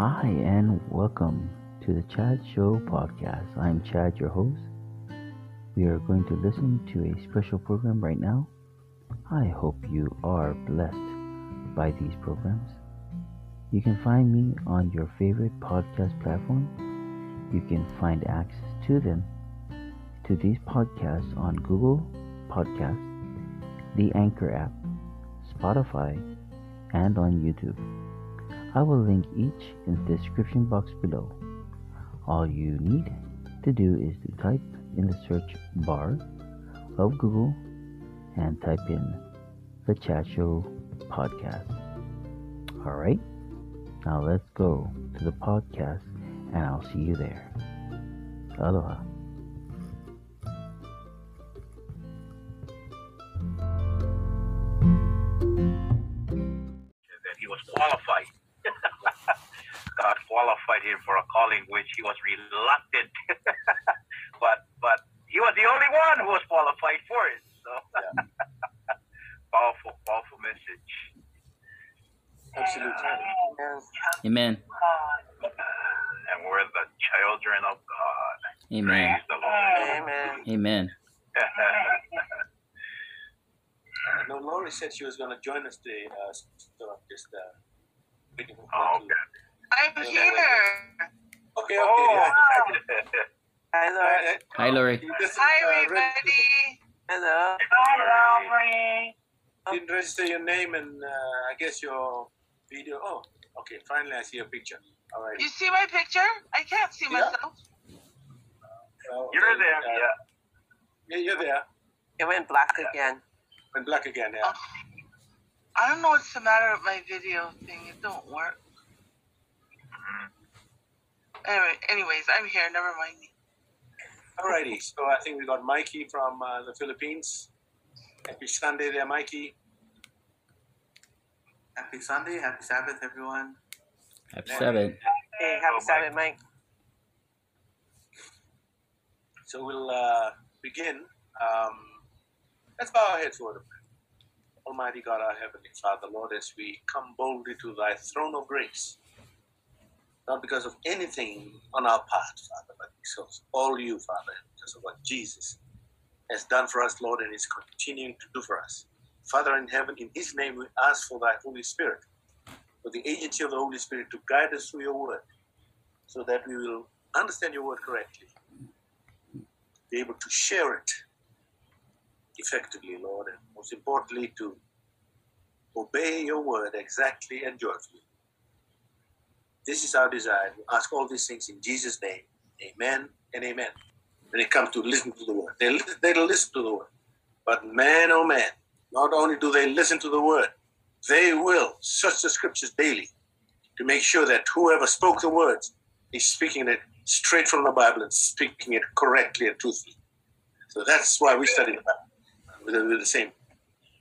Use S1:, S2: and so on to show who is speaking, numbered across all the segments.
S1: Hi, and welcome to the Chad Show podcast. I'm Chad, your host. We are going to listen to a special program right now. I hope you are blessed by these programs. You can find me on your favorite podcast platform. You can find access to them, to these podcasts on Google Podcasts, the Anchor app, Spotify, and on YouTube. I will link each in the description box below. All you need to do is to type in the search bar of Google and type in the Chad Show podcast. All right, now let's go to the podcast and I'll see you there. Aloha.
S2: Him for a calling which he was reluctant, but but he was the only one who was qualified for it. So powerful, powerful message.
S3: Absolutely.
S1: Amen.
S2: And we're the children of God.
S1: Amen.
S2: Praise the Lord.
S3: Amen.
S1: Amen.
S3: Uh, no, Lori said she was going to join us today. Uh, so I'm just uh, waiting for her
S2: oh,
S3: to-
S2: okay.
S4: I'm here.
S3: Okay, okay.
S2: Oh.
S4: Hi,
S3: Uh,
S1: Hi, Lori.
S3: you just,
S4: Hi,
S3: uh, re-
S4: everybody. Hello.
S3: didn't register your name and uh, I guess your video. Oh, okay. Finally, I see your picture. All right.
S4: You see my picture? I can't see
S3: Yeah.
S4: myself.
S3: Well,
S2: You're there,
S3: uh,
S2: yeah.
S3: Yeah, you're there.
S5: It went black again.
S3: And black again, yeah.
S4: Oh. I don't know what's the matter with my video thing. It don't work. Anyway, anyways, I'm here. Never mind me.
S3: Alrighty. So I think we got Mikey from uh, the Philippines. Happy Sunday there, Mikey.
S6: Happy Sunday, happy Sabbath, everyone.
S1: Happy Sabbath.
S5: Hey, happy Sabbath, Mike.
S3: So we'll uh, begin. Um, let's bow our heads for a. Almighty God, our Heavenly Father, Lord, as we come boldly to Thy throne of grace, not because of anything on our part, Father, but because of all you, Father, because of what Jesus has done for us, Lord, and is continuing to do for us. Father in heaven, in His name we ask for Thy Holy Spirit, for the agency of the Holy Spirit to guide us through your word, so that we will understand your word correctly be able to share it effectively, Lord, and most importantly, to obey your word exactly and joyfully. This is our desire. We ask all these things in Jesus' name. Amen and amen. When it comes to listen to the word, they, they listen to the word. But man, oh man, not only do they listen to the word, they will search the scriptures daily to make sure that whoever spoke the words is speaking it straight from the Bible and speaking it correctly and truthfully. So that's why we study the Bible uh, the, with the same.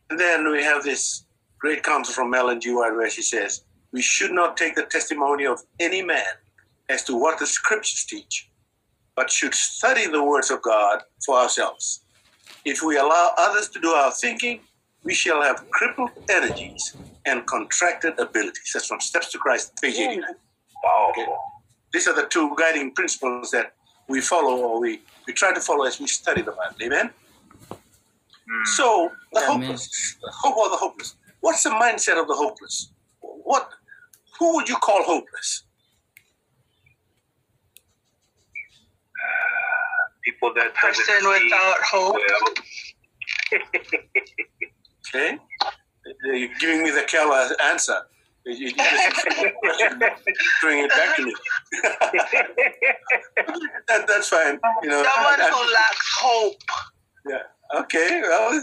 S3: And then we have this great counsel from Ellen G. White where she says, We should not take the testimony of any man as to what the scriptures teach, but should study the words of God for ourselves. If we allow others to do our thinking, we shall have crippled energies and contracted abilities. That's from Steps to Christ, page 89.
S2: Powerful.
S3: Okay. These are the two guiding principles that we follow or we, we try to follow as we study the Bible. Amen?
S2: Mm.
S3: So, the
S1: Amen.
S3: hopeless, the hope of the hopeless. What's the mindset of the hopeless? What, who would you call hopeless?
S2: Uh, people that
S4: Person
S2: doesn't
S4: without hope.
S2: well.
S3: Okay? Uh, you're giving me the Keller answer. You- you bring it back to me. that, that's fine. You know,
S4: Someone
S3: I- I-
S4: who lacks hope.
S3: yeah. Okay. Well,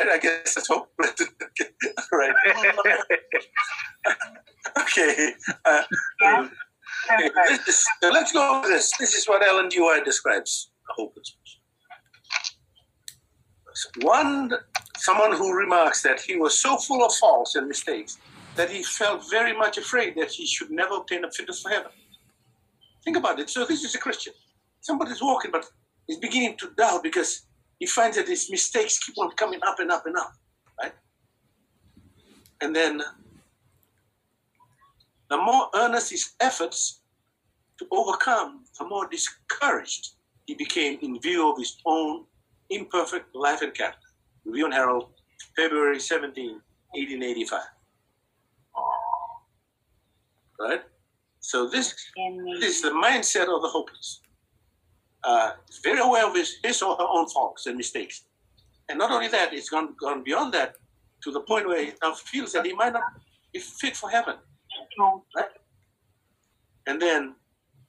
S3: I guess that's hopeless. All right. okay. Uh, okay. Is- let's go with this. This is what Ellen. White describes hopelessness. One, someone who remarks that he was so full of faults and mistakes that he felt very much afraid that he should never obtain a fitness for heaven. Think about it. So this is a Christian. Somebody's walking, but he's beginning to doubt because he finds that his mistakes keep on coming up and up and up, right? And then the more earnest his efforts to overcome, the more discouraged he became in view of his own imperfect life and character. Review and Herald, February 17, 1885. Right? So this, this is the mindset of the hopeless. Uh, very aware of his, his or her own faults and mistakes. And not only that, it's gone, gone beyond that to the point where he now feels that he might not be fit for heaven. Right? And then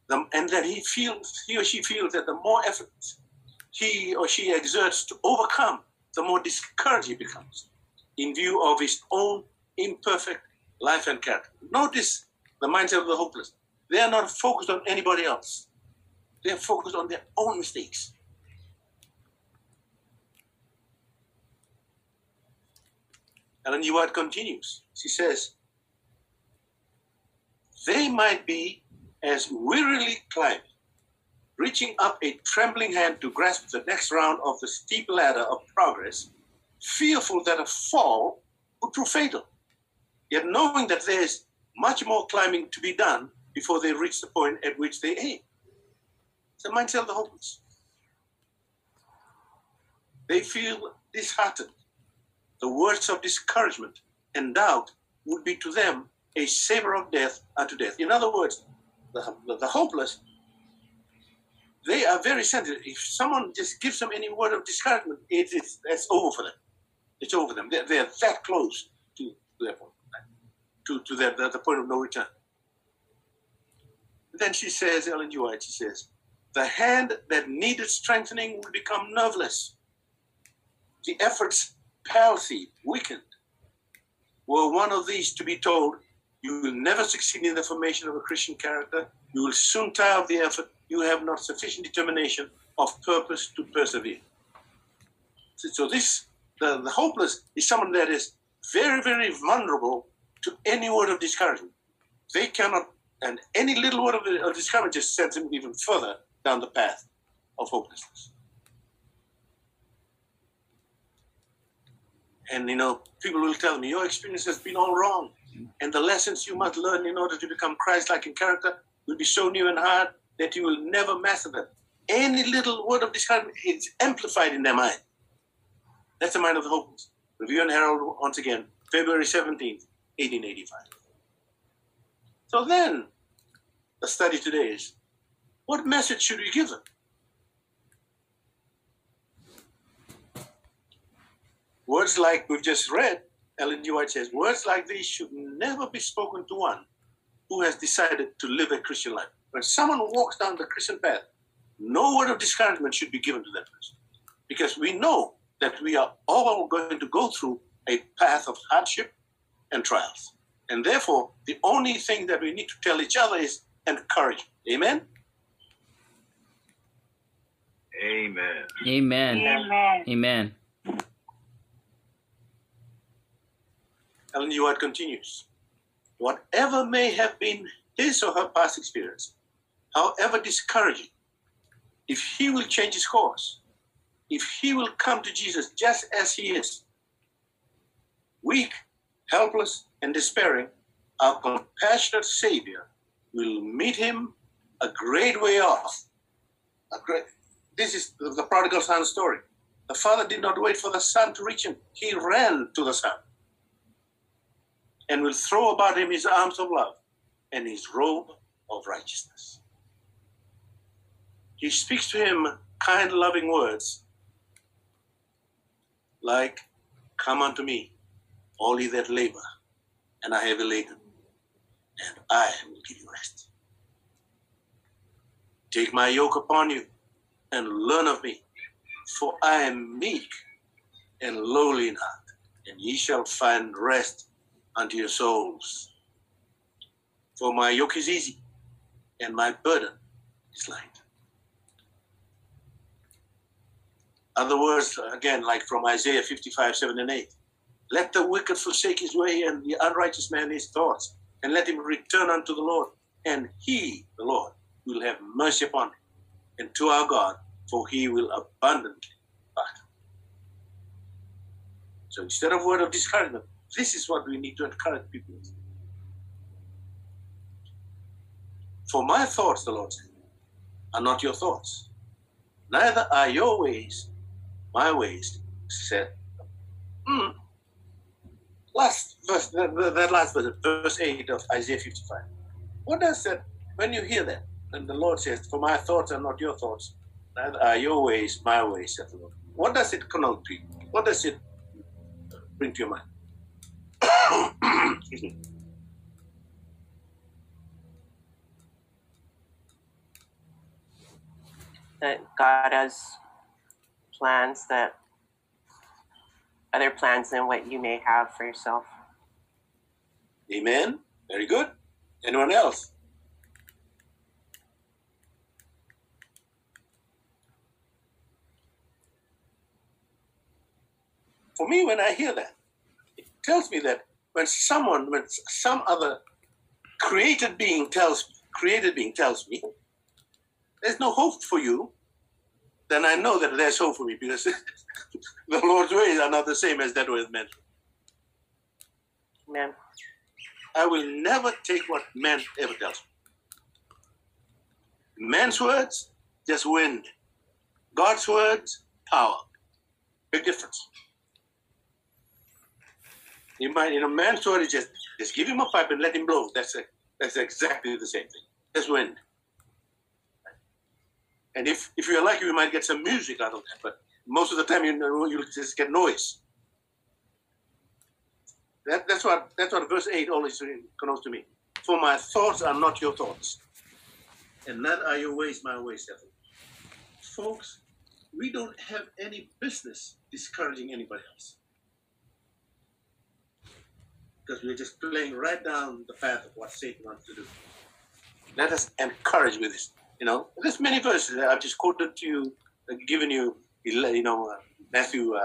S3: the, and then he feels he or she feels that the more effort he or she exerts to overcome, the more discouraged he becomes in view of his own imperfect life and character. Notice the mindset of the hopeless. They are not focused on anybody else. They are focused on their own mistakes. Ellen. White continues. She says, They might be as wearily climbing, reaching up a trembling hand to grasp the next round of the steep ladder of progress, fearful that a fall would prove fatal, yet knowing that there's much more climbing to be done before they reach the point at which they aim. The mindset of the hopeless. They feel disheartened the words of discouragement and doubt would be to them a savor of death unto death. In other words, the, the, the hopeless, they are very sensitive. If someone just gives them any word of discouragement, it is that's over for them. It's over them. They're, they're that close to, their point, to, to their, the, the point of no return. Then she says, Ellen. White, she says, the hand that needed strengthening would become nerveless. The efforts palsied, weakened. Were one of these to be told, you will never succeed in the formation of a Christian character, you will soon tire of the effort, you have not sufficient determination of purpose to persevere. So, this, the, the hopeless, is someone that is very, very vulnerable to any word of discouragement. They cannot, and any little word of, of discouragement just sends them even further down the path of hopelessness. And you know, people will tell me, your experience has been all wrong. And the lessons you must learn in order to become Christ-like in character will be so new and hard that you will never master them. Any little word of discouragement is amplified in their mind. That's the mind of the hopeless. Review and Herald once again, February 17th, 1885. So then, the study today is, what message should we give them? Words like we've just read, Ellen G. White says, words like these should never be spoken to one who has decided to live a Christian life. When someone walks down the Christian path, no word of discouragement should be given to that person. Because we know that we are all going to go through a path of hardship and trials. And therefore, the only thing that we need to tell each other is encourage. Amen?
S2: Amen.
S1: Amen.
S4: Amen.
S1: Amen.
S3: Ellen G. White continues. Whatever may have been his or her past experience, however discouraging, if he will change his course, if he will come to Jesus just as he is, weak, helpless, and despairing, our compassionate Savior will meet him a great way off. A great, this is the prodigal son story. The father did not wait for the son to reach him, he ran to the son and will throw about him his arms of love and his robe of righteousness. He speaks to him kind, loving words like, Come unto me, all ye that labor, and are heavy laden, and I will give you rest. Take my yoke upon you and learn of me, for I am meek and lowly in heart, and ye shall find rest unto your souls. For my yoke is easy and my burden is light. Other words, again, like from Isaiah 55, 7 and 8. Let the wicked forsake his way and the unrighteous man his thoughts, and let him return unto the Lord, and he, the Lord, will have mercy upon him, and to our God, for he will abundantly pardon. So instead of word of discouragement, this is what we need to encourage people. For my thoughts, the Lord said, are not your thoughts. Neither are your ways my ways, said. Hmm. Last verse, that, that last verse, verse 8 of Isaiah 55. What does that, when you hear that, and the Lord says, For my thoughts are not your thoughts, neither are your ways my ways, said the Lord. What does it connote to you? What does it bring to your mind?
S5: That God has plans that other plans than what you may have for yourself.
S3: Amen. Very good. Anyone else? For me, when I hear that, it tells me that when someone, when some other created being tells created being tells me there's no hope for you, then I know that there's hope for me because the Lord's ways are not the same as that was meant.
S5: Amen.
S3: I will never take what man ever tells me. Man's words, just wind. God's words, power. Big difference. You might, you know, man's is just just give him a pipe and let him blow. That's a, that's exactly the same thing. That's wind. And if if you're lucky, you might get some music out of that. But most of the time, you know, you just get noise. That, that's what that's what verse eight always connotes to me. For my thoughts are not your thoughts, and not are your ways my ways. Folks, we don't have any business discouraging anybody else because we're just playing right down the path of what Satan wants to do. Let us encourage with this. You know, there's many verses I've just quoted to you, uh, given you, you know, uh, Matthew uh,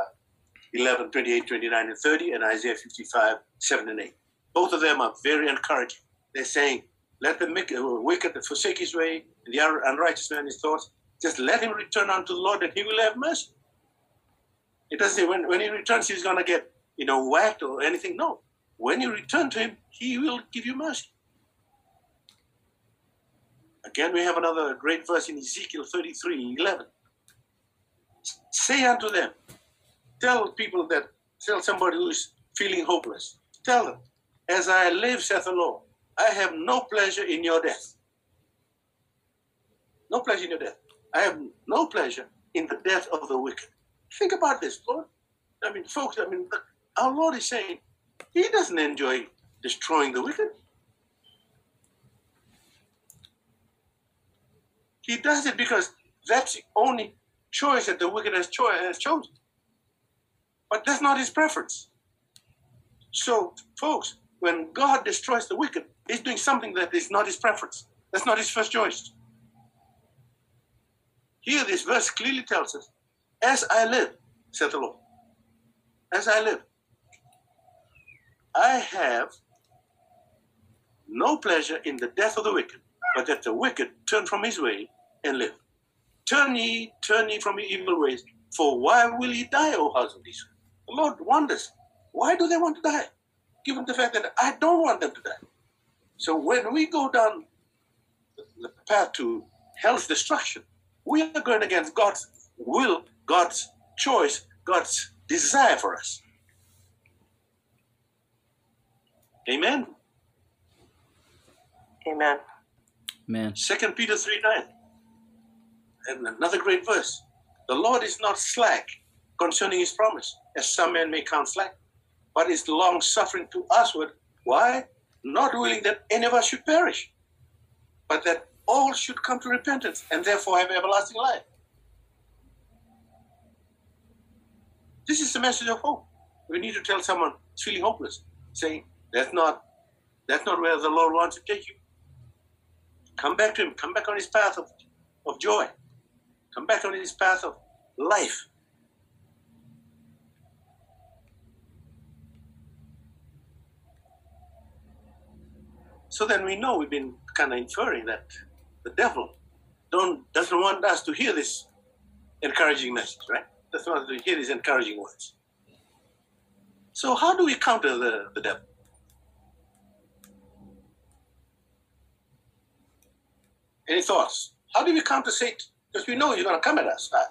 S3: 11, 28, 29, and 30, and Isaiah 55, 7 and 8. Both of them are very encouraging. They're saying, let the uh, wicked forsake his way, and the unrighteous man his thoughts. Just let him return unto the Lord, and he will have mercy. It doesn't say when, when he returns, he's going to get, you know, whacked or anything. No. When you return to him, he will give you mercy. Again, we have another great verse in Ezekiel 33 11. Say unto them, tell people that, tell somebody who is feeling hopeless, tell them, as I live, saith the Lord, I have no pleasure in your death. No pleasure in your death. I have no pleasure in the death of the wicked. Think about this, Lord. I mean, folks, I mean, our Lord is saying, He doesn't enjoy destroying the wicked. He does it because that's the only choice that the wicked has, cho- has chosen. But that's not his preference. So, folks, when God destroys the wicked, he's doing something that is not his preference. That's not his first choice. Here, this verse clearly tells us, As I live, said the Lord, as I live, I have no pleasure in the death of the wicked, but that the wicked turn from his way and live. Turn ye, turn ye from your evil ways, for why will ye die, O house of Israel? The Lord wonders, why do they want to die? Given the fact that I don't want them to die. So when we go down the path to hell's destruction, we are going against God's will, God's choice, God's desire for us. Amen.
S5: Amen.
S1: Man.
S3: Second Peter 3 9. And another great verse. The Lord is not slack concerning his promise, as some men may count slack, but is long suffering to usward. Why? Not willing that any of us should perish, but that all should come to repentance and therefore have everlasting life. This is the message of hope. We need to tell someone who's feeling hopeless, saying, That's not that's not where the Lord wants to take you. Come back to him, come back on his path of, of joy. Come back on his path of life. So then we know we've been kind of inferring that the devil don't doesn't want us to hear this encouraging message, right? Doesn't want us to hear these encouraging words. So how do we counter the, the devil? Any thoughts? How do we counter Satan? Because we know he's going to come at us. Uh,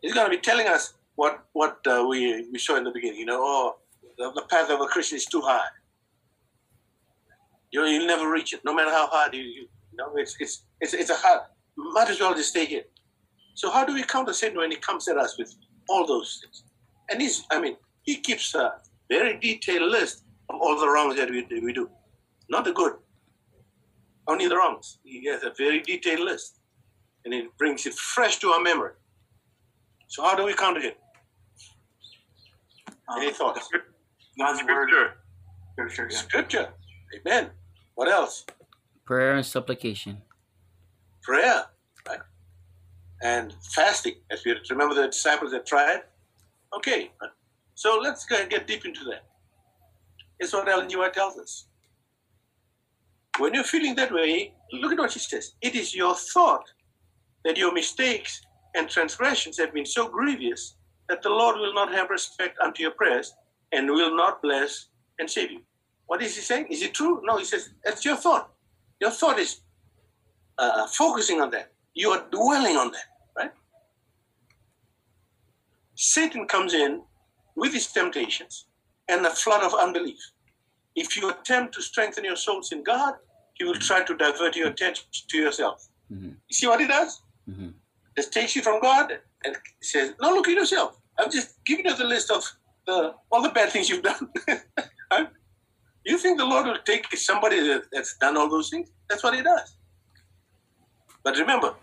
S3: he's going to be telling us what what uh, we we saw in the beginning. You know, oh, the, the path of a Christian is too high. You you'll never reach it, no matter how hard you you, know. It's it's it's it's a hard. Might as well just stay here. So how do we counter Satan when he comes at us with all those things? And he's, I mean, he keeps a very detailed list of all the wrongs that we, we do, not the good, only the wrongs. He has a very detailed list, and it brings it fresh to our memory. So how do we counter him? Uh, Any thoughts?
S6: God's word.
S2: Scripture.
S6: Scripture. yeah.
S3: Scripture. Amen. What else?
S7: Prayer and supplication.
S3: Prayer, right? And fasting. As we remember the disciples that tried. Okay. So let's go and get deep into that. It's what Ellen G. White tells us. When you're feeling that way, look at what she says. It is your thought that your mistakes and transgressions have been so grievous that the Lord will not have respect unto your prayers and will not bless and save you. What is he saying? Is it true? No, he says that's your thought. Your thought is uh, focusing on that. You are dwelling on that, right? Satan comes in with his temptations and a flood of unbelief. If you attempt to strengthen your souls in God, he will try to divert your attention to yourself.
S7: Mhm.
S3: You see what he does?
S7: Mhm.
S3: Just takes you from God and says, "No, look at yourself. I've just given you the list of the all the bad things you've done." You think the Lord will take somebody that, that's done all those things? That's what He does. But remember,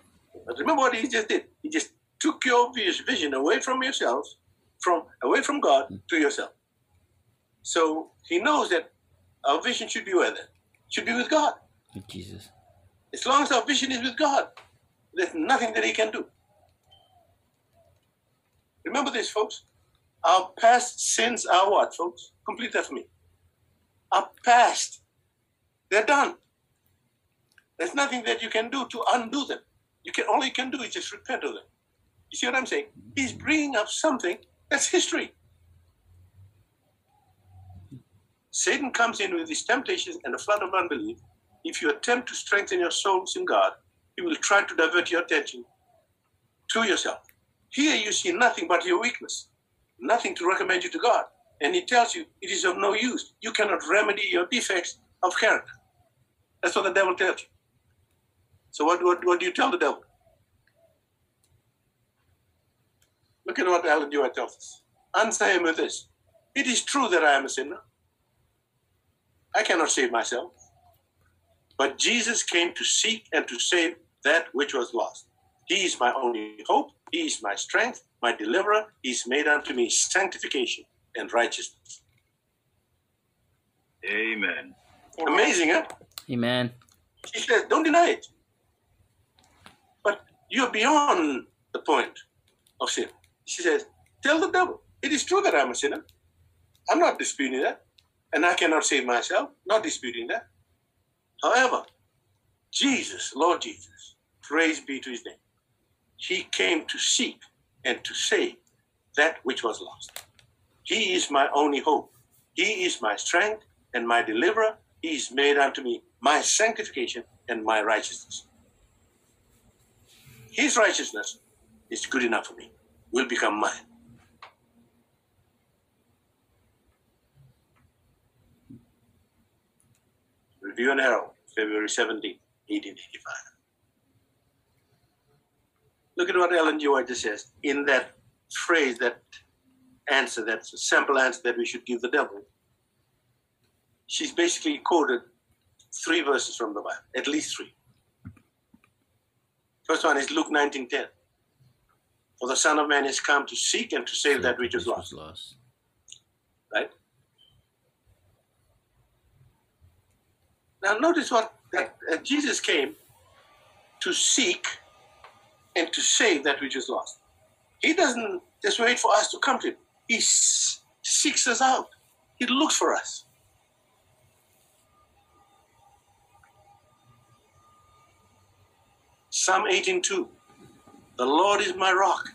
S3: but remember what He just did. He just took your vision away from yourself, from away from God to yourself. So He knows that our vision should be where then? Should be with God.
S7: With Jesus.
S3: As long as our vision is with God, there's nothing that He can do. Remember this, folks. Our past sins are what, folks? Complete that for me. Our past, they're done. There's nothing that you can do to undo them. You can all you can do is just repent of them. You see what I'm saying? He's bringing up something that's history. Satan comes in with his temptations and a flood of unbelief. If you attempt to strengthen your souls in God, he will try to divert your attention to yourself. Here you see nothing but your weakness, nothing to recommend you to God. And he tells you it is of no use. You cannot remedy your defects of character. That's what the devil tells you. So what, what, what do you tell the devil? Look at what Ellen G. White tells us. Answer him with this. It is true that I am a sinner. I cannot save myself. But Jesus came to seek and to save that which was lost. He is my only hope. He is my strength, my deliverer. He is made unto me sanctification and righteousness.
S2: Amen.
S3: Amazing, huh?
S7: Amen.
S3: She says, don't deny it. But you're beyond the point of sin. She says, tell the devil, it is true that I'm a sinner. I'm not disputing that. And I cannot save myself, not disputing that. However, Jesus, Lord Jesus, praise be to his name, he came to seek and to save that which was lost. He is my only hope. He is my strength and my deliverer. He is made unto me my sanctification and my righteousness. His righteousness is good enough for me, will become mine. And Herald, February 17, 1885. Look at what Ellen G. White says in that phrase, that answer, that sample answer that we should give the devil. She's basically quoted three verses from the Bible, at least three. First one is Luke 19:10. For the Son of Man is come to seek and to save that which is lost. Right? Now notice what that, uh, Jesus came to seek and to save that which is lost. He doesn't just wait for us to come to him. He seeks us out. He looks for us. Psalm 18:2. The Lord is my rock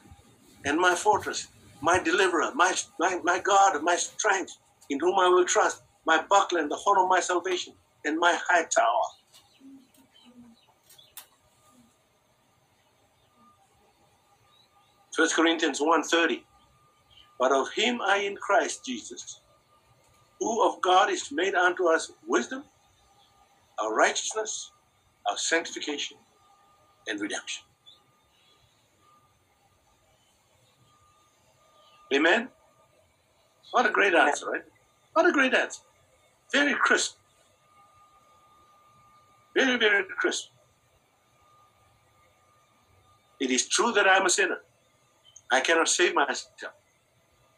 S3: and my fortress, my deliverer, my, my, my God, my strength, in whom I will trust, my buckler and the horn of my salvation, in my high tower. First Corinthians 1.30 But of him I in Christ Jesus, who of God is made unto us wisdom, our righteousness, our sanctification, and redemption. Amen? What a great answer, right? What a great answer. Very crisp. Very, very crisp. It is true that I'm a sinner. I cannot save myself.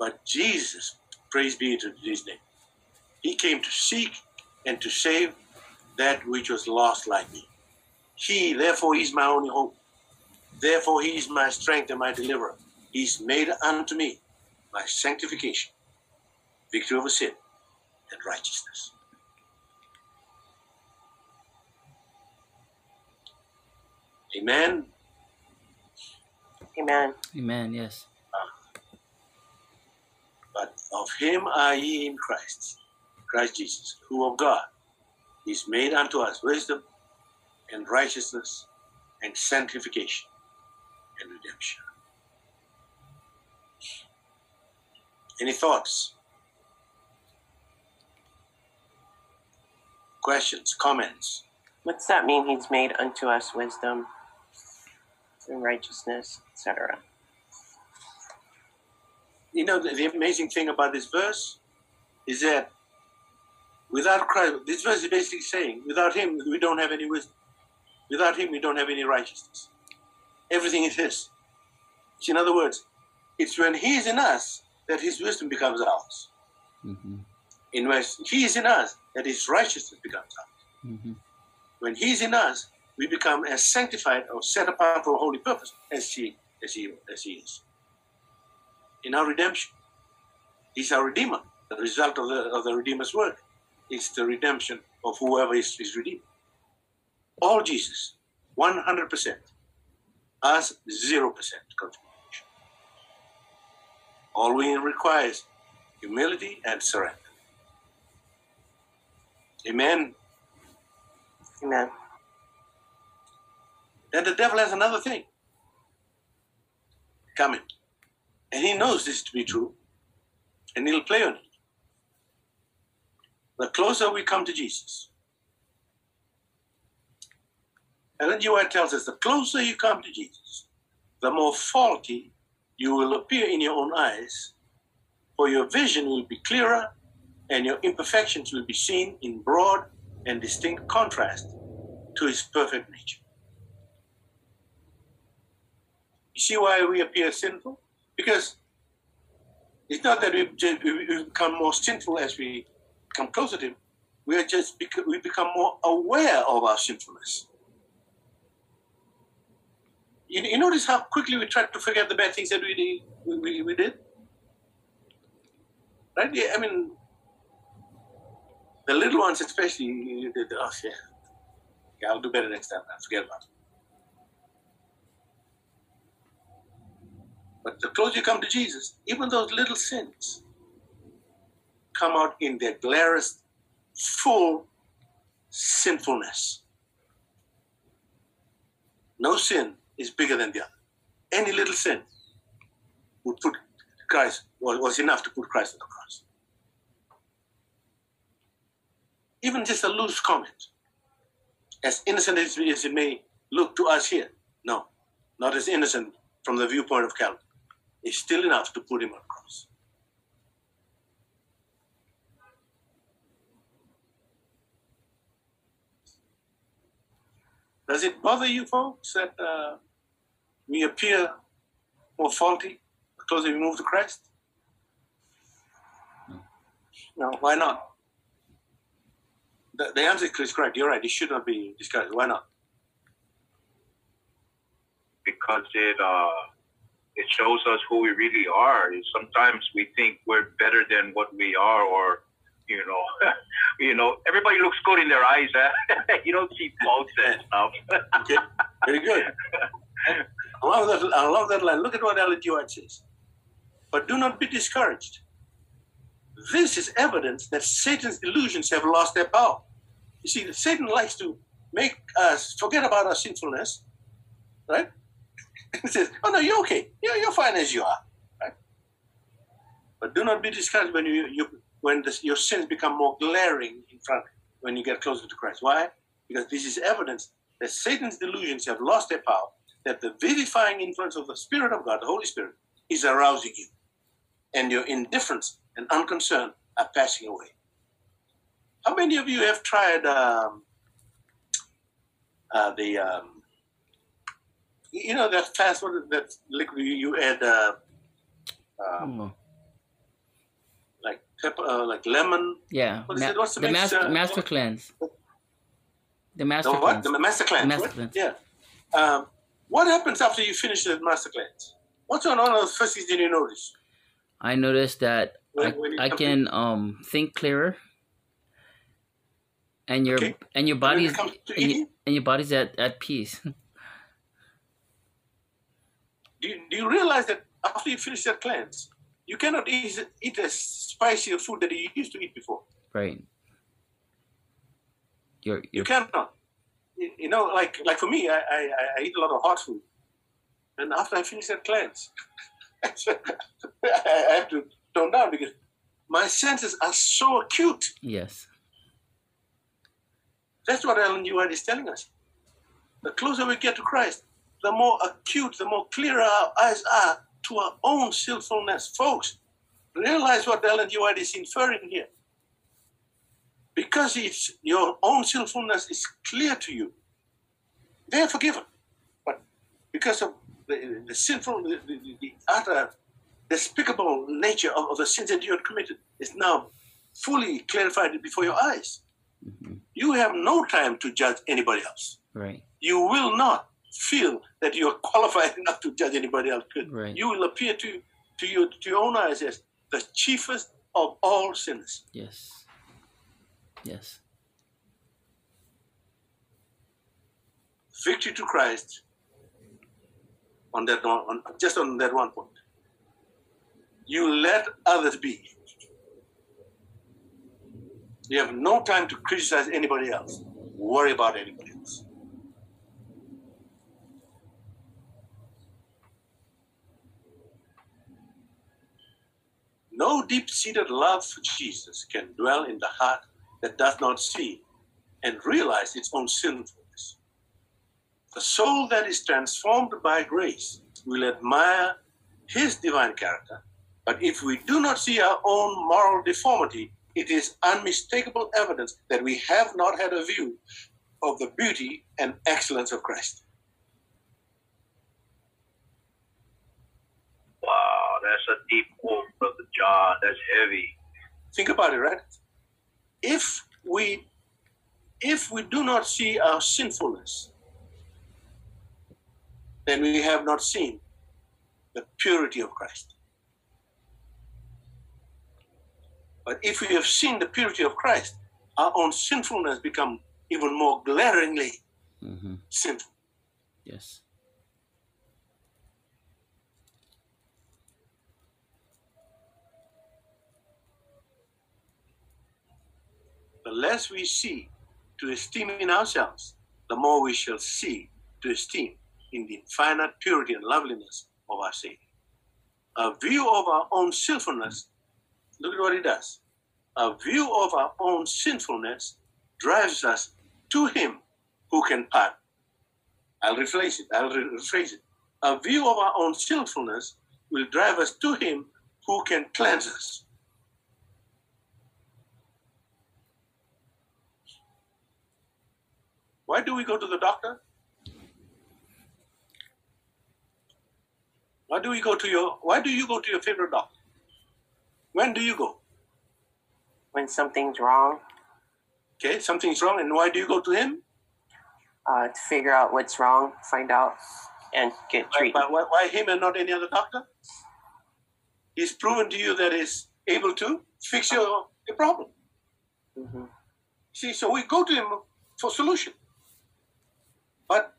S3: But Jesus, praise be to his name, he came to seek and to save that which was lost like me. He, therefore, is my only hope. Therefore, he is my strength and my deliverer. He's made unto me my sanctification, victory over sin, and righteousness. Amen.
S5: Amen.
S7: Amen. Yes.
S3: But of him are ye in Christ, Christ Jesus, who of God is made unto us wisdom and righteousness and sanctification and redemption. Any thoughts? Questions, comments?
S5: What's that mean? He's made unto us wisdom and righteousness, etc.
S3: You know, the, the amazing thing about this verse is that without Christ, this verse is basically saying, without Him, we don't have any wisdom. Without Him, we don't have any righteousness. Everything is His. In other words, it's when He is in us that His wisdom becomes ours.
S7: Mm-hmm.
S3: In when He is in us that His righteousness becomes ours.
S7: Mm-hmm.
S3: When He is in us, we become as sanctified or set apart for a holy purpose as He as He as He is. In our redemption, He's our Redeemer. The result of the of the Redeemer's work is the redemption of whoever is, is redeemed. All Jesus, one hundred percent. Us, zero percent contribution. All we require is humility and surrender. Amen.
S5: Amen.
S3: Then the devil has another thing coming. And he knows this to be true. And he'll play on it. The closer we come to Jesus. Ellen G. White tells us the closer you come to Jesus, the more faulty you will appear in your own eyes, for your vision will be clearer and your imperfections will be seen in broad and distinct contrast to his perfect nature. You see why we appear sinful? Because it's not that we, we become more sinful as we come closer to Him. We are just we become more aware of our sinfulness. You, you notice how quickly we try to forget the bad things that we did, we, we, we did? Right? Yeah, I mean, the little ones especially, oh, yeah. yeah, I'll do better next time. I forget about it. But the closer you come to Jesus, even those little sins come out in their glaringest, full sinfulness. No sin is bigger than the other. Any little sin would put Christ was, was enough to put Christ on the cross. Even just a loose comment, as innocent as it may look to us here, no, not as innocent from the viewpoint of Calvary is still enough to put him on cross. Does it bother you folks that uh, we appear more faulty closer we move to Christ? No, why not? The, the answer is correct. You're right. It should not be discussed. Why not?
S2: because it uh, it shows us who we really are. Sometimes we think we're better than what we are, or you know, you know, everybody looks good in their eyes. Eh? you don't see faults and stuff.
S3: Okay, very good. I love that. I love that line. Look at what G. White says. But do not be discouraged. This is evidence that Satan's illusions have lost their power. You see, Satan likes to make us forget about our sinfulness, right? He says, "Oh no, you're okay. You're, you're fine as you are." Right? But do not be discouraged when you, you when this, your sins become more glaring in front when you get closer to Christ. Why? Because this is evidence that Satan's delusions have lost their power. That the vivifying influence of the Spirit of God, the Holy Spirit, is arousing you, and your indifference and unconcern are passing away. How many of you have tried um, uh, the um, you know that fast one that liquid you, you add uh, um,
S7: Oh,
S3: like pepper, uh, like lemon.
S7: yeah.
S3: What is
S7: Ma-
S3: it? What's the
S7: the master,
S3: uh,
S7: master cleanse. The
S3: The
S7: master
S3: what?
S7: cleanse.
S3: The master cleanse.
S7: Master
S3: right?
S7: cleanse.
S3: Yeah. Um, what happens after you finish the master cleanse? What's one of the first things did you notice?
S7: I noticed that I,
S3: When- when
S7: I can um think clearer, and your
S3: Okay.
S7: and your body's and, your, and your body's at at peace.
S3: Do you, do you realize that after you finish that cleanse, you cannot eat, eat a spicier food that you used to eat before?
S7: right. Your
S3: You
S7: your
S3: cannot. You, you know, like like for me, I, I, I- eat a lot of hot food. And after I finish that cleanse, I have to tone down because my senses are so acute.
S7: yes.
S3: That's what Ellen G. White is telling us. The closer we get to Christ, the more acute, the more clear our eyes are to our own sinfulness. Folks, realize what Ellen G. White is inferring here. Because it's your own sinfulness is clear to you, they are forgiven. But because of the, the sinful, the, the, the utter despicable nature of, of the sins that you have committed is now fully clarified before your eyes
S7: hmm
S3: you have no time to judge anybody else.
S7: Right.
S3: You will not feel that you are qualified enough to judge anybody else.
S7: Right.
S3: You will appear to, to, your, to your own eyes as the chiefest of all sinners.
S7: Yes. Yes.
S3: Victory to Christ on that one, on, just on that one point. You let others be. You have no time to criticize anybody else. Worry about anybody else. No deep seated love for Jesus can dwell in the heart that does not see and realize its own sinfulness. The soul that is transformed by grace will admire his divine character, but if we do not see our own moral deformity, it is unmistakable evidence that we have not had a view of the beauty and excellence of Christ.
S2: Wow, that's a deep quote, Brother Jon. That's heavy.
S3: Think about it, right? If we if we do not see our sinfulness, then we have not seen the purity of Christ. But if we have seen the purity of Christ, our own sinfulness become even more glaringly
S7: hmm
S3: sinful.
S7: Yes.
S3: The less we see to esteem in ourselves, the more we shall see to esteem in the infinite purity and loveliness of our Savior. A view of our own sinfulness, look at what it does. A view of our own sinfulness drives us to Him who can pardon. I'll rephrase it. I'll rephrase it. A view of our own sinfulness will drive us to Him who can cleanse us. Why do we go to the doctor? Why do we go to your why do you go to your favorite doctor? When do you go?
S5: When something's wrong,
S3: Okay, something's wrong, and why do you go to him?
S5: uh, to figure out what's wrong, find out, and get
S3: treated.
S5: treatment.
S3: why, why him and not any other doctor? He's proven to you that he's able to fix your, your problem.
S5: hmm
S3: See, so we go to him for solution.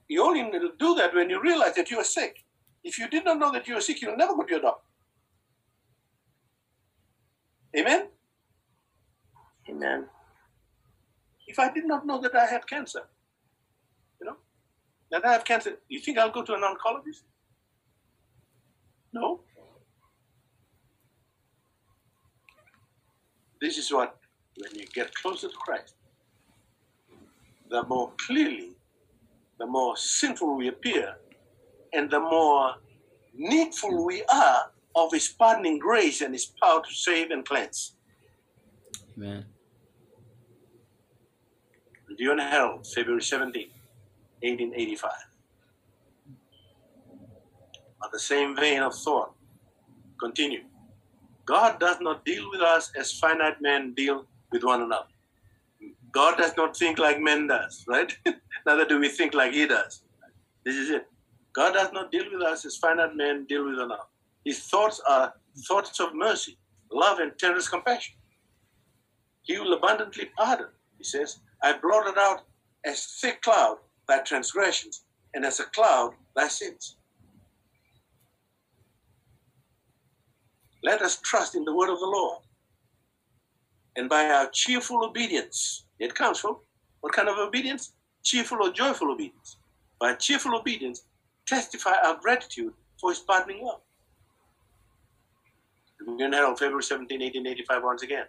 S3: You only do that when you realize that you are sick. If you did not know that you are sick, you'll never go to your doctor. Amen?
S5: Amen.
S3: If I did not know that I had cancer, you know, that I have cancer, you think I'll go to an oncologist? No. This is what, when you get closer to Christ, the more clearly, the more sinful we appear, and the more needful we are of His pardoning grace and His power to save and cleanse.
S7: Amen.
S3: And Herald, February 17, 1885. On the same vein of thought, continue. God does not deal with us as finite men deal with one another. God does not think like men does, right? Neither do we think like he does. This is it. God does not deal with us as finite men deal with another. His thoughts are thoughts of mercy, love, and tender compassion. He will abundantly pardon. He says, I blotted out as thick cloud thy transgressions, and as a cloud thy sins. Let us trust in the word of the Lord. And by our cheerful obedience, it comes from what kind of obedience? Cheerful or joyful obedience. By cheerful obedience, testify our gratitude for his pardoning love. Union Herald, February 17, 1885, once again.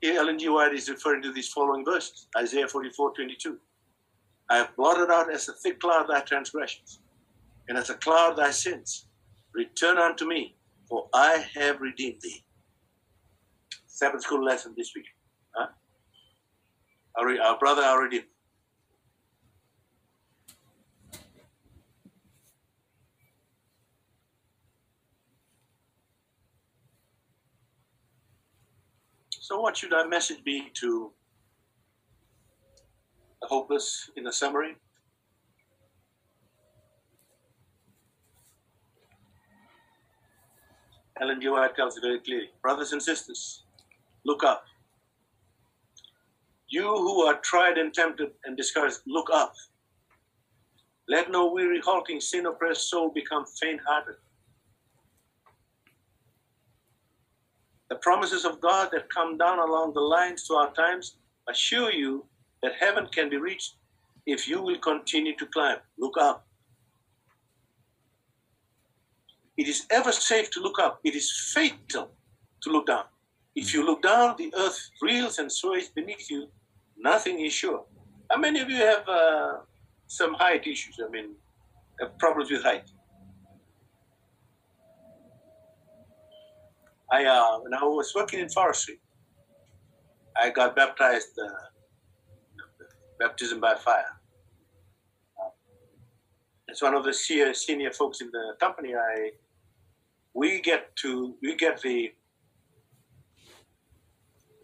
S3: Here, Ellen G. White is referring to these following verses Isaiah 44, 22. I have blotted out as a thick cloud thy transgressions, and as a cloud thy sins. Return unto me, for I have redeemed thee. Sabbath school lesson this week. Our, our brother already. So, what should our message be to the hopeless in a summary? Ellen G. White tells it very clearly. Brothers and sisters, look up. You who are tried and tempted and discouraged, look up. Let no weary, halting, sin oppressed soul become faint hearted. The promises of God that come down along the lines to our times assure you that heaven can be reached if you will continue to climb. Look up. It is ever safe to look up. It is fatal to look down. If you look down, the earth reels and sways beneath you. Nothing is sure. How many of you have uh, some height issues? I mean, problems with height? I uh, when I was working in forestry, I got baptized, uh, baptism by fire. Uh, as one of the senior, senior folks in the company, I we get to we get the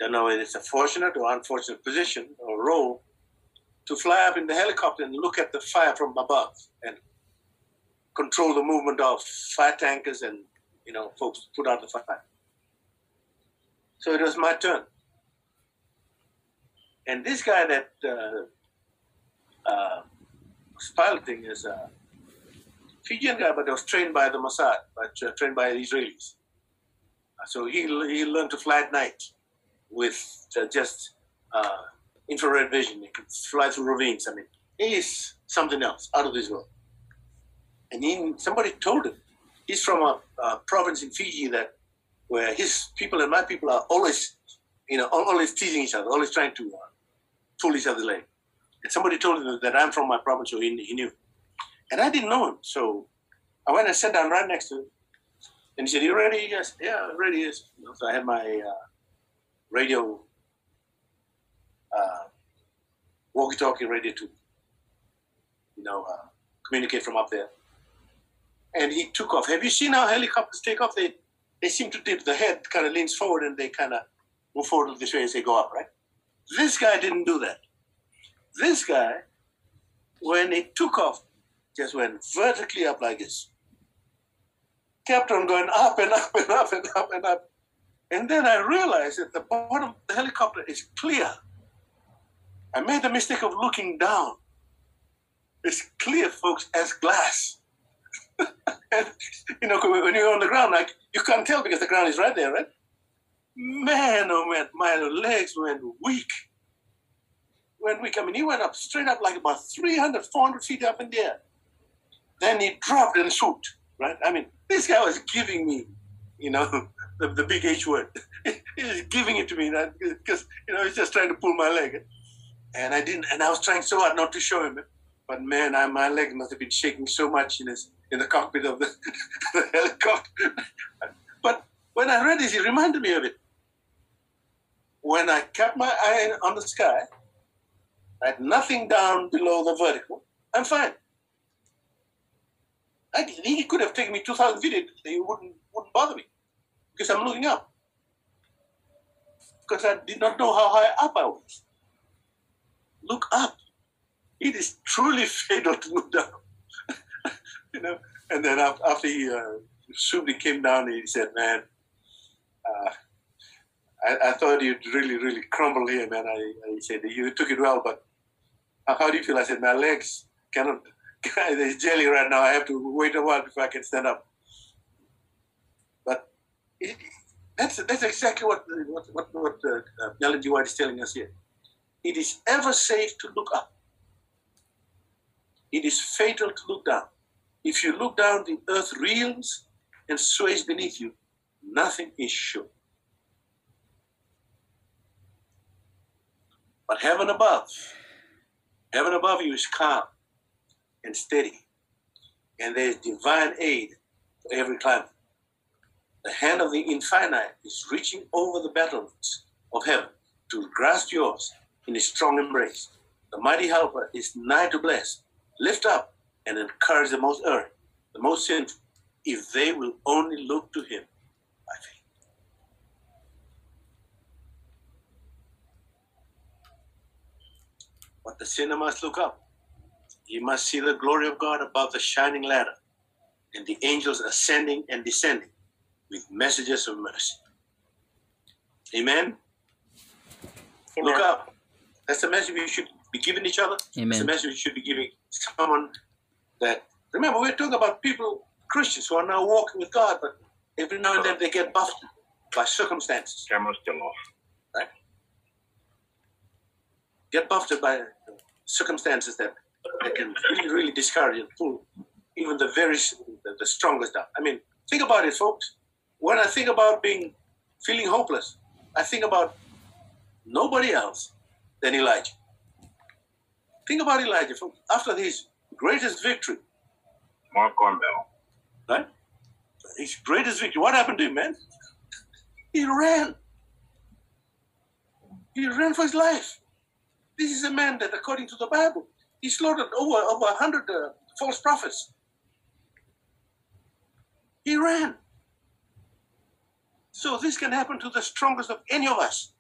S3: don't know whether it's a fortunate or unfortunate position or role to fly up in the helicopter and look at the fire from above and control the movement of fire tankers and you know folks put out the fire. So it was my turn. And this guy that uh, uh, was piloting is a Fijian guy, but he was trained by the Mossad, but uh, trained by the Israelis. So he, he learned to fly at night with uh, just uh, infrared vision. He could fly through ravines. I mean, he's something else, out of this world. And he, somebody told him, he's from a, a province in Fiji that where his people and my people are always, you know, always teasing each other, always trying to uh, fool each other's leg. And somebody told him that I'm from my province, so he, he knew. And I didn't know him, so I went and sat down right next to him. And he said, "You ready?" Yes. Yeah, ready. Yes. So I had my uh, radio, uh, walkie-talkie radio to, you know, uh, communicate from up there. And he took off. Have you seen how helicopters take off? They they seem to dip. The head kind of leans forward and they kind of move forward this way as they go up, right? This guy didn't do that. This guy, when he took off, just went vertically up like this. Kept on going up and up and up and up and up. And then I realized that the bottom of the helicopter is clear. I made the mistake of looking down. It's clear, folks, as glass. and, you know, when you're on the ground, like you can't tell because the ground is right there, right? Man, oh man, my legs went weak. Went weak. I mean, he went up straight up like about 300, 400 feet up in the air. Then he dropped and swooped. right? I mean, this guy was giving me, you know, the, the big H word. he was giving it to me because, you know, he's just trying to pull my leg. And I didn't, and I was trying so hard not to show him. But man, I, my leg must have been shaking so much in, his, in the cockpit of the, the helicopter. but when I read this, it reminded me of it. When I kept my eye on the sky, I had nothing down below the vertical, I'm fine. I, he could have taken me 2,000 feet, it wouldn't, wouldn't bother me because I'm looking up. Because I did not know how high up I was. Look up. It is truly fatal to look down. you know. And then after he uh, came down, he said, "Man, uh, I, I, thought you'd really, really crumble here, man." I, I said, "You took it well, but how do you feel?" I said, "My legs cannot there's jelly right now. I have to wait a while before I can stand up. That's that's exactly what what what, what uh, uh, G. White is telling us here. It is ever safe to look up. It is fatal to look down. If you look down, the earth reels and sways beneath you. Nothing is sure. But heaven above, heaven above you is calm and steady. And there's divine aid for every climate. The hand of the infinite is reaching over the battlements of heaven to grasp yours in a strong embrace. The mighty helper is nigh to bless, lift up, and encourage the most erring, the most sinful, if they will only look to him by faith. But the sinner must look up you must see the glory of God above the shining ladder and the angels ascending and descending with messages of mercy. Amen? Amen. Look up. That's the message we should be giving each other.
S7: Amen.
S3: That's the message we should be giving someone that. Remember, we're talking about people, Christians, who are now walking with God, but every now and then they get buffed by circumstances.
S2: Camera's still off.
S3: Right? Get buffed by circumstances that that can really, really discourage and pull even the very the, the strongest down. I mean, think about it, folks. When I think about being feeling hopeless, I think about nobody else than Elijah. Think about Elijah. After his greatest victory,
S2: Mount Carmel,
S3: right? His greatest victory. What happened to him, man? He ran. He ran for his life. This is a man that, according to the Bible, he slaughtered over over a hundred uh, false prophets. He ran. So this can happen to the strongest of any of us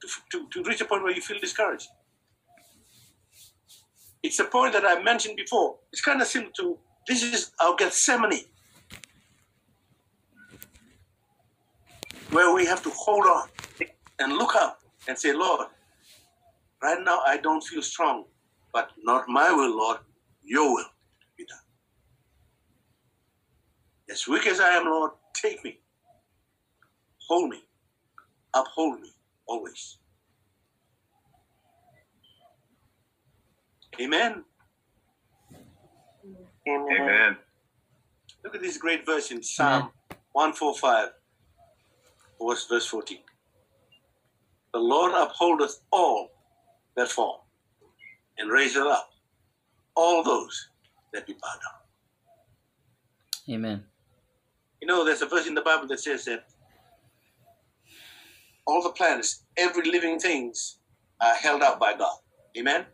S3: to, to, to reach a point where you feel discouraged. It's a point that I mentioned before. It's kind of similar to this is our Gethsemane, where we have to hold on and look up and say, Lord, right now I don't feel strong. But not my will, Lord, your will be done. As weak as I am, Lord, take me. Hold me. Uphold me always. Amen.
S5: Amen.
S2: Amen.
S3: Look at this great verse in Psalm 145, verse, verse 14. The Lord upholdeth all that fall and raise it up all those that be bowed down.
S7: Amen.
S3: You know, there's a verse in the Bible that says that all the planets, every living things are held up by God. Amen?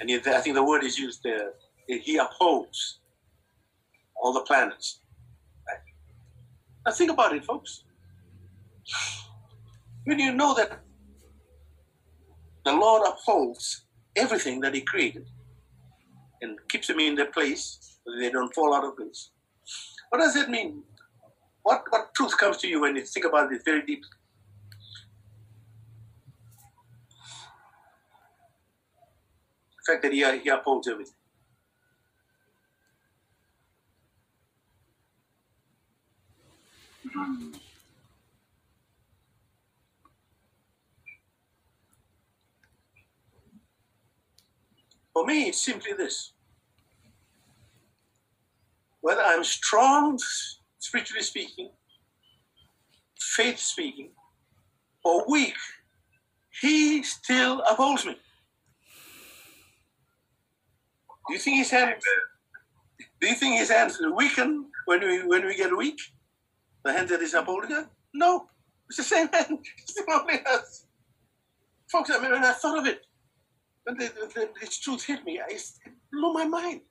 S3: And I think the word is used there. He upholds all the planets. Right? Now think about it, folks. When you know that the Lord upholds everything that He created and keeps them in their place so they don't fall out of place. What does it mean? What, what truth comes to you when you think about it very deeply? The fact that He, uh, he upholds everything. For me, it's simply this. whether I'm strong, spiritually speaking, faith speaking, or weak, he still upholds me. Do you think his hands? Do you think his hands weaken when we when we get weak? The hand that is upholding us? No, it's the same hand. The only us. Folks, I mean, when I thought of it, when the, the, this truth hit me, I, it blew my mind.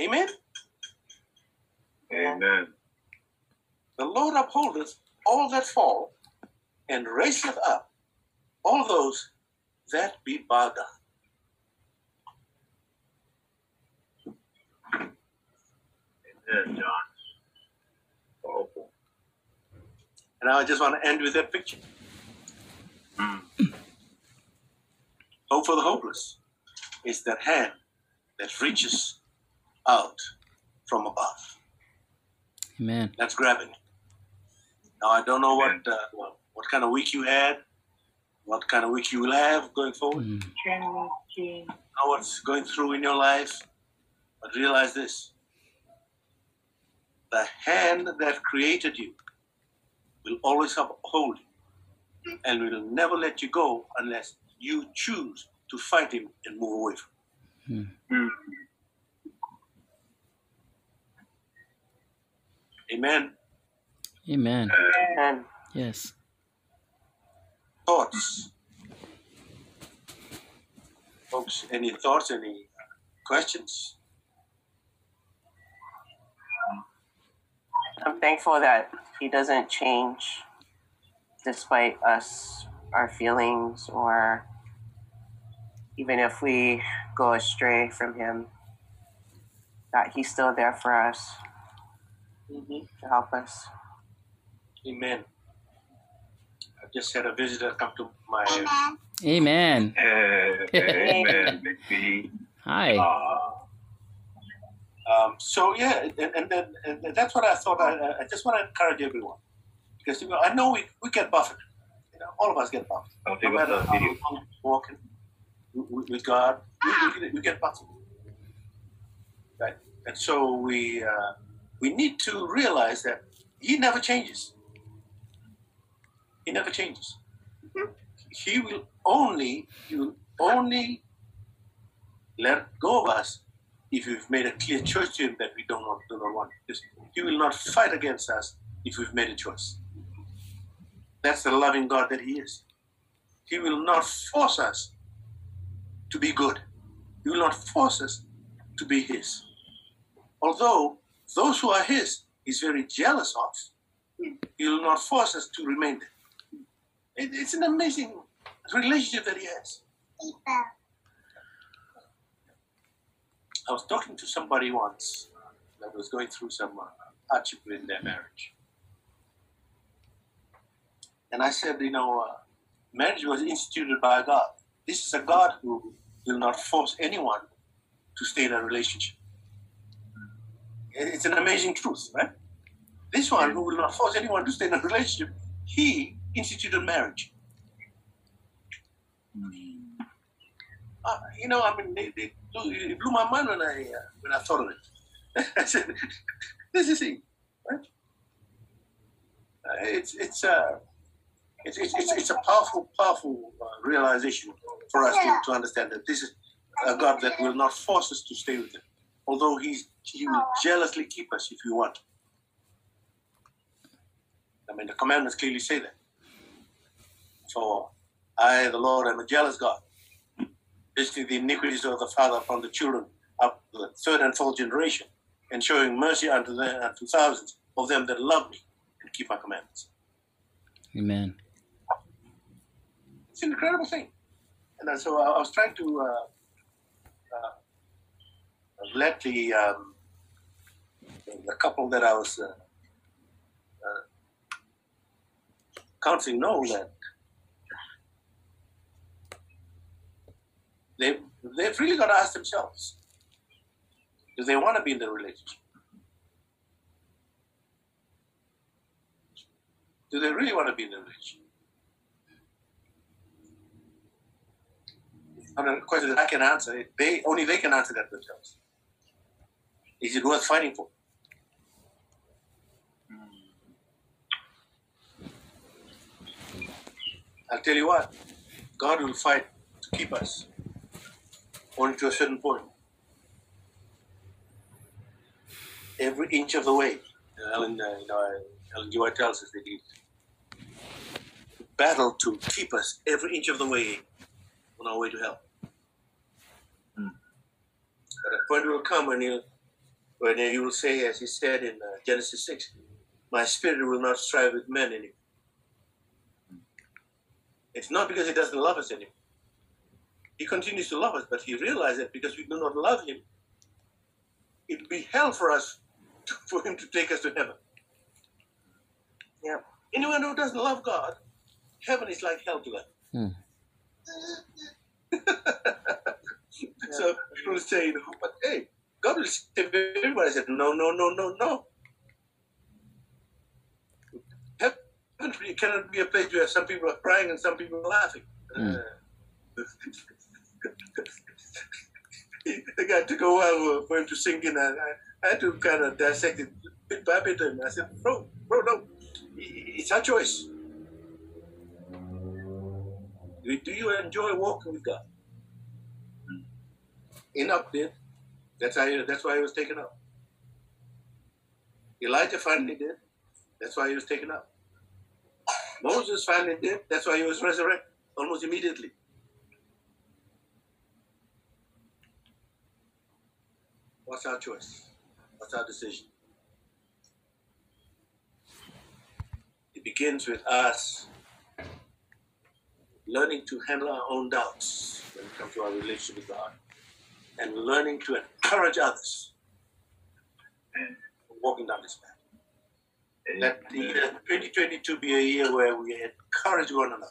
S3: Amen.
S2: Amen.
S3: The Lord upholdeth all that fall, and raiseth up all those that be bowed down.
S2: Amen, Jon. Powerful.
S3: And I just want to end with that picture.
S2: Mm.
S3: Hope for the hopeless is that hand that reaches out from above.
S7: Amen.
S3: That's grabbing it. Now I don't know what uh, what, what kind of week you had, what kind of week you will have going forward.
S7: Mm.
S3: know what's going through in your life, but realize this the hand that created you will always uphold you and will never let you go unless you choose to fight him and move away from him.
S2: Mm.
S3: Amen.
S7: Amen.
S5: And
S7: Yes.
S3: Thoughts? Folks, any thoughts, any questions?
S5: I'm thankful that he doesn't change despite us, our feelings, or even if we go astray from him, that he's still there for us
S3: Mm-hmm.
S5: to help us.
S3: Amen. I just had a visitor come to my
S7: Amen.
S2: Eh, Amen. Big
S7: Hi.
S2: Uh,
S3: Um, so yeah, and, and then and that's what I thought. I, I just want to encourage everyone because you know I know we, we get buffeted. You know, all of us get buffeted.
S2: I'll
S3: No
S2: take up
S3: matter
S2: the
S3: how
S2: video.
S3: long we're walking with God, we, we, we get buffeted. Right, and so we uh, we need to realize that He never changes. He never changes. He will only He will only let go of us if we've made a clear choice to him that we do not want, do not want. Because he will not fight against us if we've made a choice. That's the loving God that He is. He will not force us to be good. He will not force us to be His. Although those who are His, He's very jealous of. He will not force us to remain there. It- it's an amazing relationship that He has. I was talking to somebody once that was going through some uh, hardship in their marriage. And I said, you know, uh, marriage was instituted by God. This is a God who will not force anyone to stay in a relationship. It- It's an amazing truth, right? This one who will not force anyone to stay in a relationship, he instituted marriage. Uh, you know, I mean, they blew, it blew my mind when I uh, when I thought of it. I said, "This is it, right?" Uh, it's it's uh, it's, it's it's it's a powerful powerful uh, realization for us to, to understand that this is a God that will not force us to stay with Him, although He's He will jealously keep us if we want. I mean, the commandments clearly say that. For I, the Lord, am a jealous God visiting the iniquities of the father upon the children up to the third and fourth generation, and showing mercy unto them unto thousands of them that love me and keep my commandments.
S7: Amen.
S3: It's an incredible thing. And so I, I was trying to uh, let the um, the couple that I was uh, uh, counseling know that they they've really got to ask themselves do they want to be in the relationship? Do they really want to be in the relationship? And a question that I can answer, they only they can answer that themselves. Is it worth fighting for? I'll tell you what, God will fight to keep us only to a certain point. Every inch of the way. Ellen, uh, you know, Ellen G. White tells us that he battled to keep us every inch of the way on our way to hell.
S2: Hmm.
S3: But a point will come when you when he will say, as he said in uh, Genesis 6, my spirit will not strive with men anymore. It's not because he doesn't love us anymore. He continues to love us, but he realized that because we do not love him, it would be hell for us to, for him to take us to heaven.
S5: Yeah.
S3: Anyone who doesn't love God, heaven is like hell to them.
S7: Hmm.
S3: so people say, you know, but hey, God will save everybody. I said, no, no, no, no, no. Heaven cannot be a place where some people are crying and some people are laughing.
S7: Hmm.
S3: Uh, it got took a while for him to sink in. and I, I had to kind of dissect it bit by bit. And I said, bro, bro, no, it's our choice. Do you enjoy walking with God? Enoch did. That's how. He, that's why he was taken up. Elijah finally did. That's why he was taken up. Moses finally did. That's why he was resurrected almost immediately. What's our choice? What's our decision? It begins with us learning to handle our own doubts when it comes to our relationship with God and learning to encourage others and walking down this path. Let the year 2022 be a year where we encourage one another.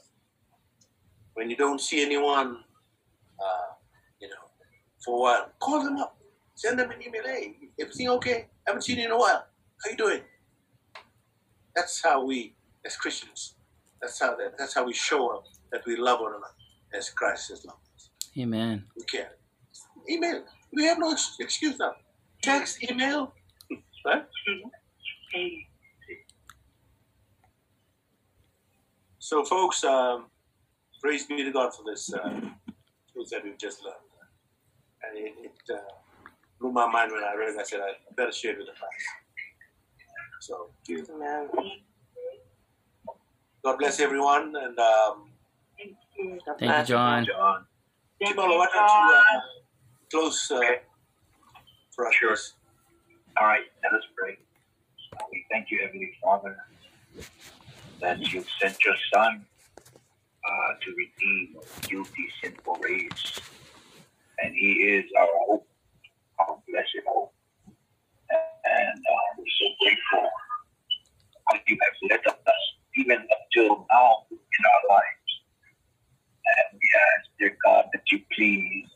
S3: When you don't see anyone, uh, you know, for a while, call them up, send them an email. Hey, everything okay? I haven't seen you in a while. How you doing? That's how we, as Christians, that's how that, that's how we show up that we love one another as Christ has loved us.
S7: Amen.
S3: We care. Email. We have no excuse now. Text, email, right? So, folks, um, praise be to God for this uh, truth that we've just learned. And it, it uh, blew my mind when I read it. I said, I better share it with the class. So, God bless everyone. And um,
S7: Thank you. Jon.
S2: Jon.
S3: Timolo, why don't you uh, close uh,
S2: Okay. Sure. All right, let us pray. We thank you, Heavenly Father, that you've sent your Son uh, to redeem guilty, sinful race. And He is our hope, our blessed hope. And uh, we're so grateful how you have led us even until now in our lives. And we ask, dear God, that you please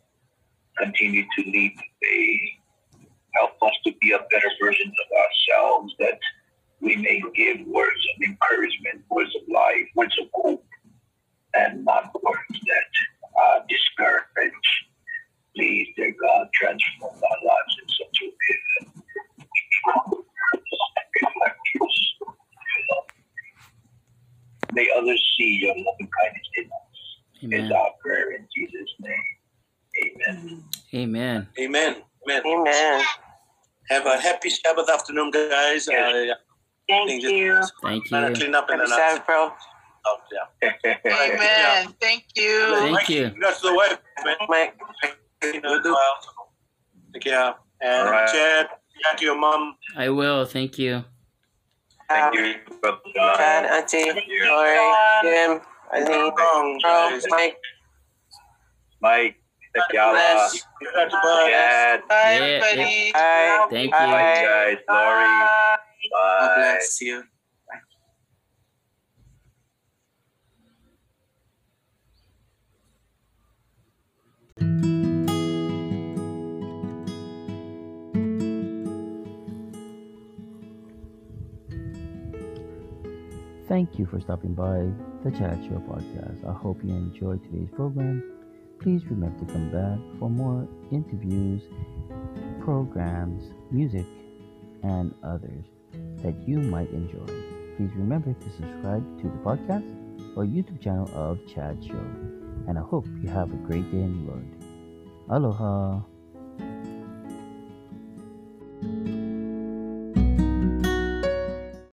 S2: continue to lead the way help us to be a better version of ourselves that we may give words of encouragement, words of life, words of hope, and not words that uh, discourage. Please, dear God, transform our lives in such a way that we reflect yours. May others see your loving kindness in us. Is
S7: Amen.
S2: our prayer in Jesus' name. Amen.
S7: Amen.
S3: Amen. Amen.
S5: Amen.
S3: Have a happy Sabbath afternoon, guys.
S2: Yes.
S3: Uh,
S4: Thank you.
S7: Thank
S3: trying
S7: you.
S3: clean up and
S5: Happy
S3: then
S5: Sabbath, bro.
S3: Oh, yeah.
S4: Amen. Thank you.
S7: Thank you.
S3: Congrats to the wife, man.
S5: Mike.
S3: You know. Take care. And
S2: All right.
S3: Chad, Chad, to your mom.
S7: I will. Thank you.
S2: Thank you, Brother Jon.
S5: Chad, Auntie. Lori, Jim, Eileen,
S3: Wrong.
S5: Mike.
S2: Mike, Tekiala, uh,
S5: Bless.
S3: Congrats, bud.
S2: Chad,
S4: Bye,
S7: Yeah,
S4: everybody.
S5: Bye.
S7: Thank
S5: Bye.
S7: you.
S2: bye guys, Lori,
S4: Bye.
S5: God bless you.
S1: Thank you for stopping by the Chad Show podcast. I hope you enjoyed today's program. Please remember to come back for more interviews, programs, music, and others that you might enjoy. Please remember to subscribe to the podcast or YouTube channel of Chad Show. And I hope you have a great day in the Lord. Aloha.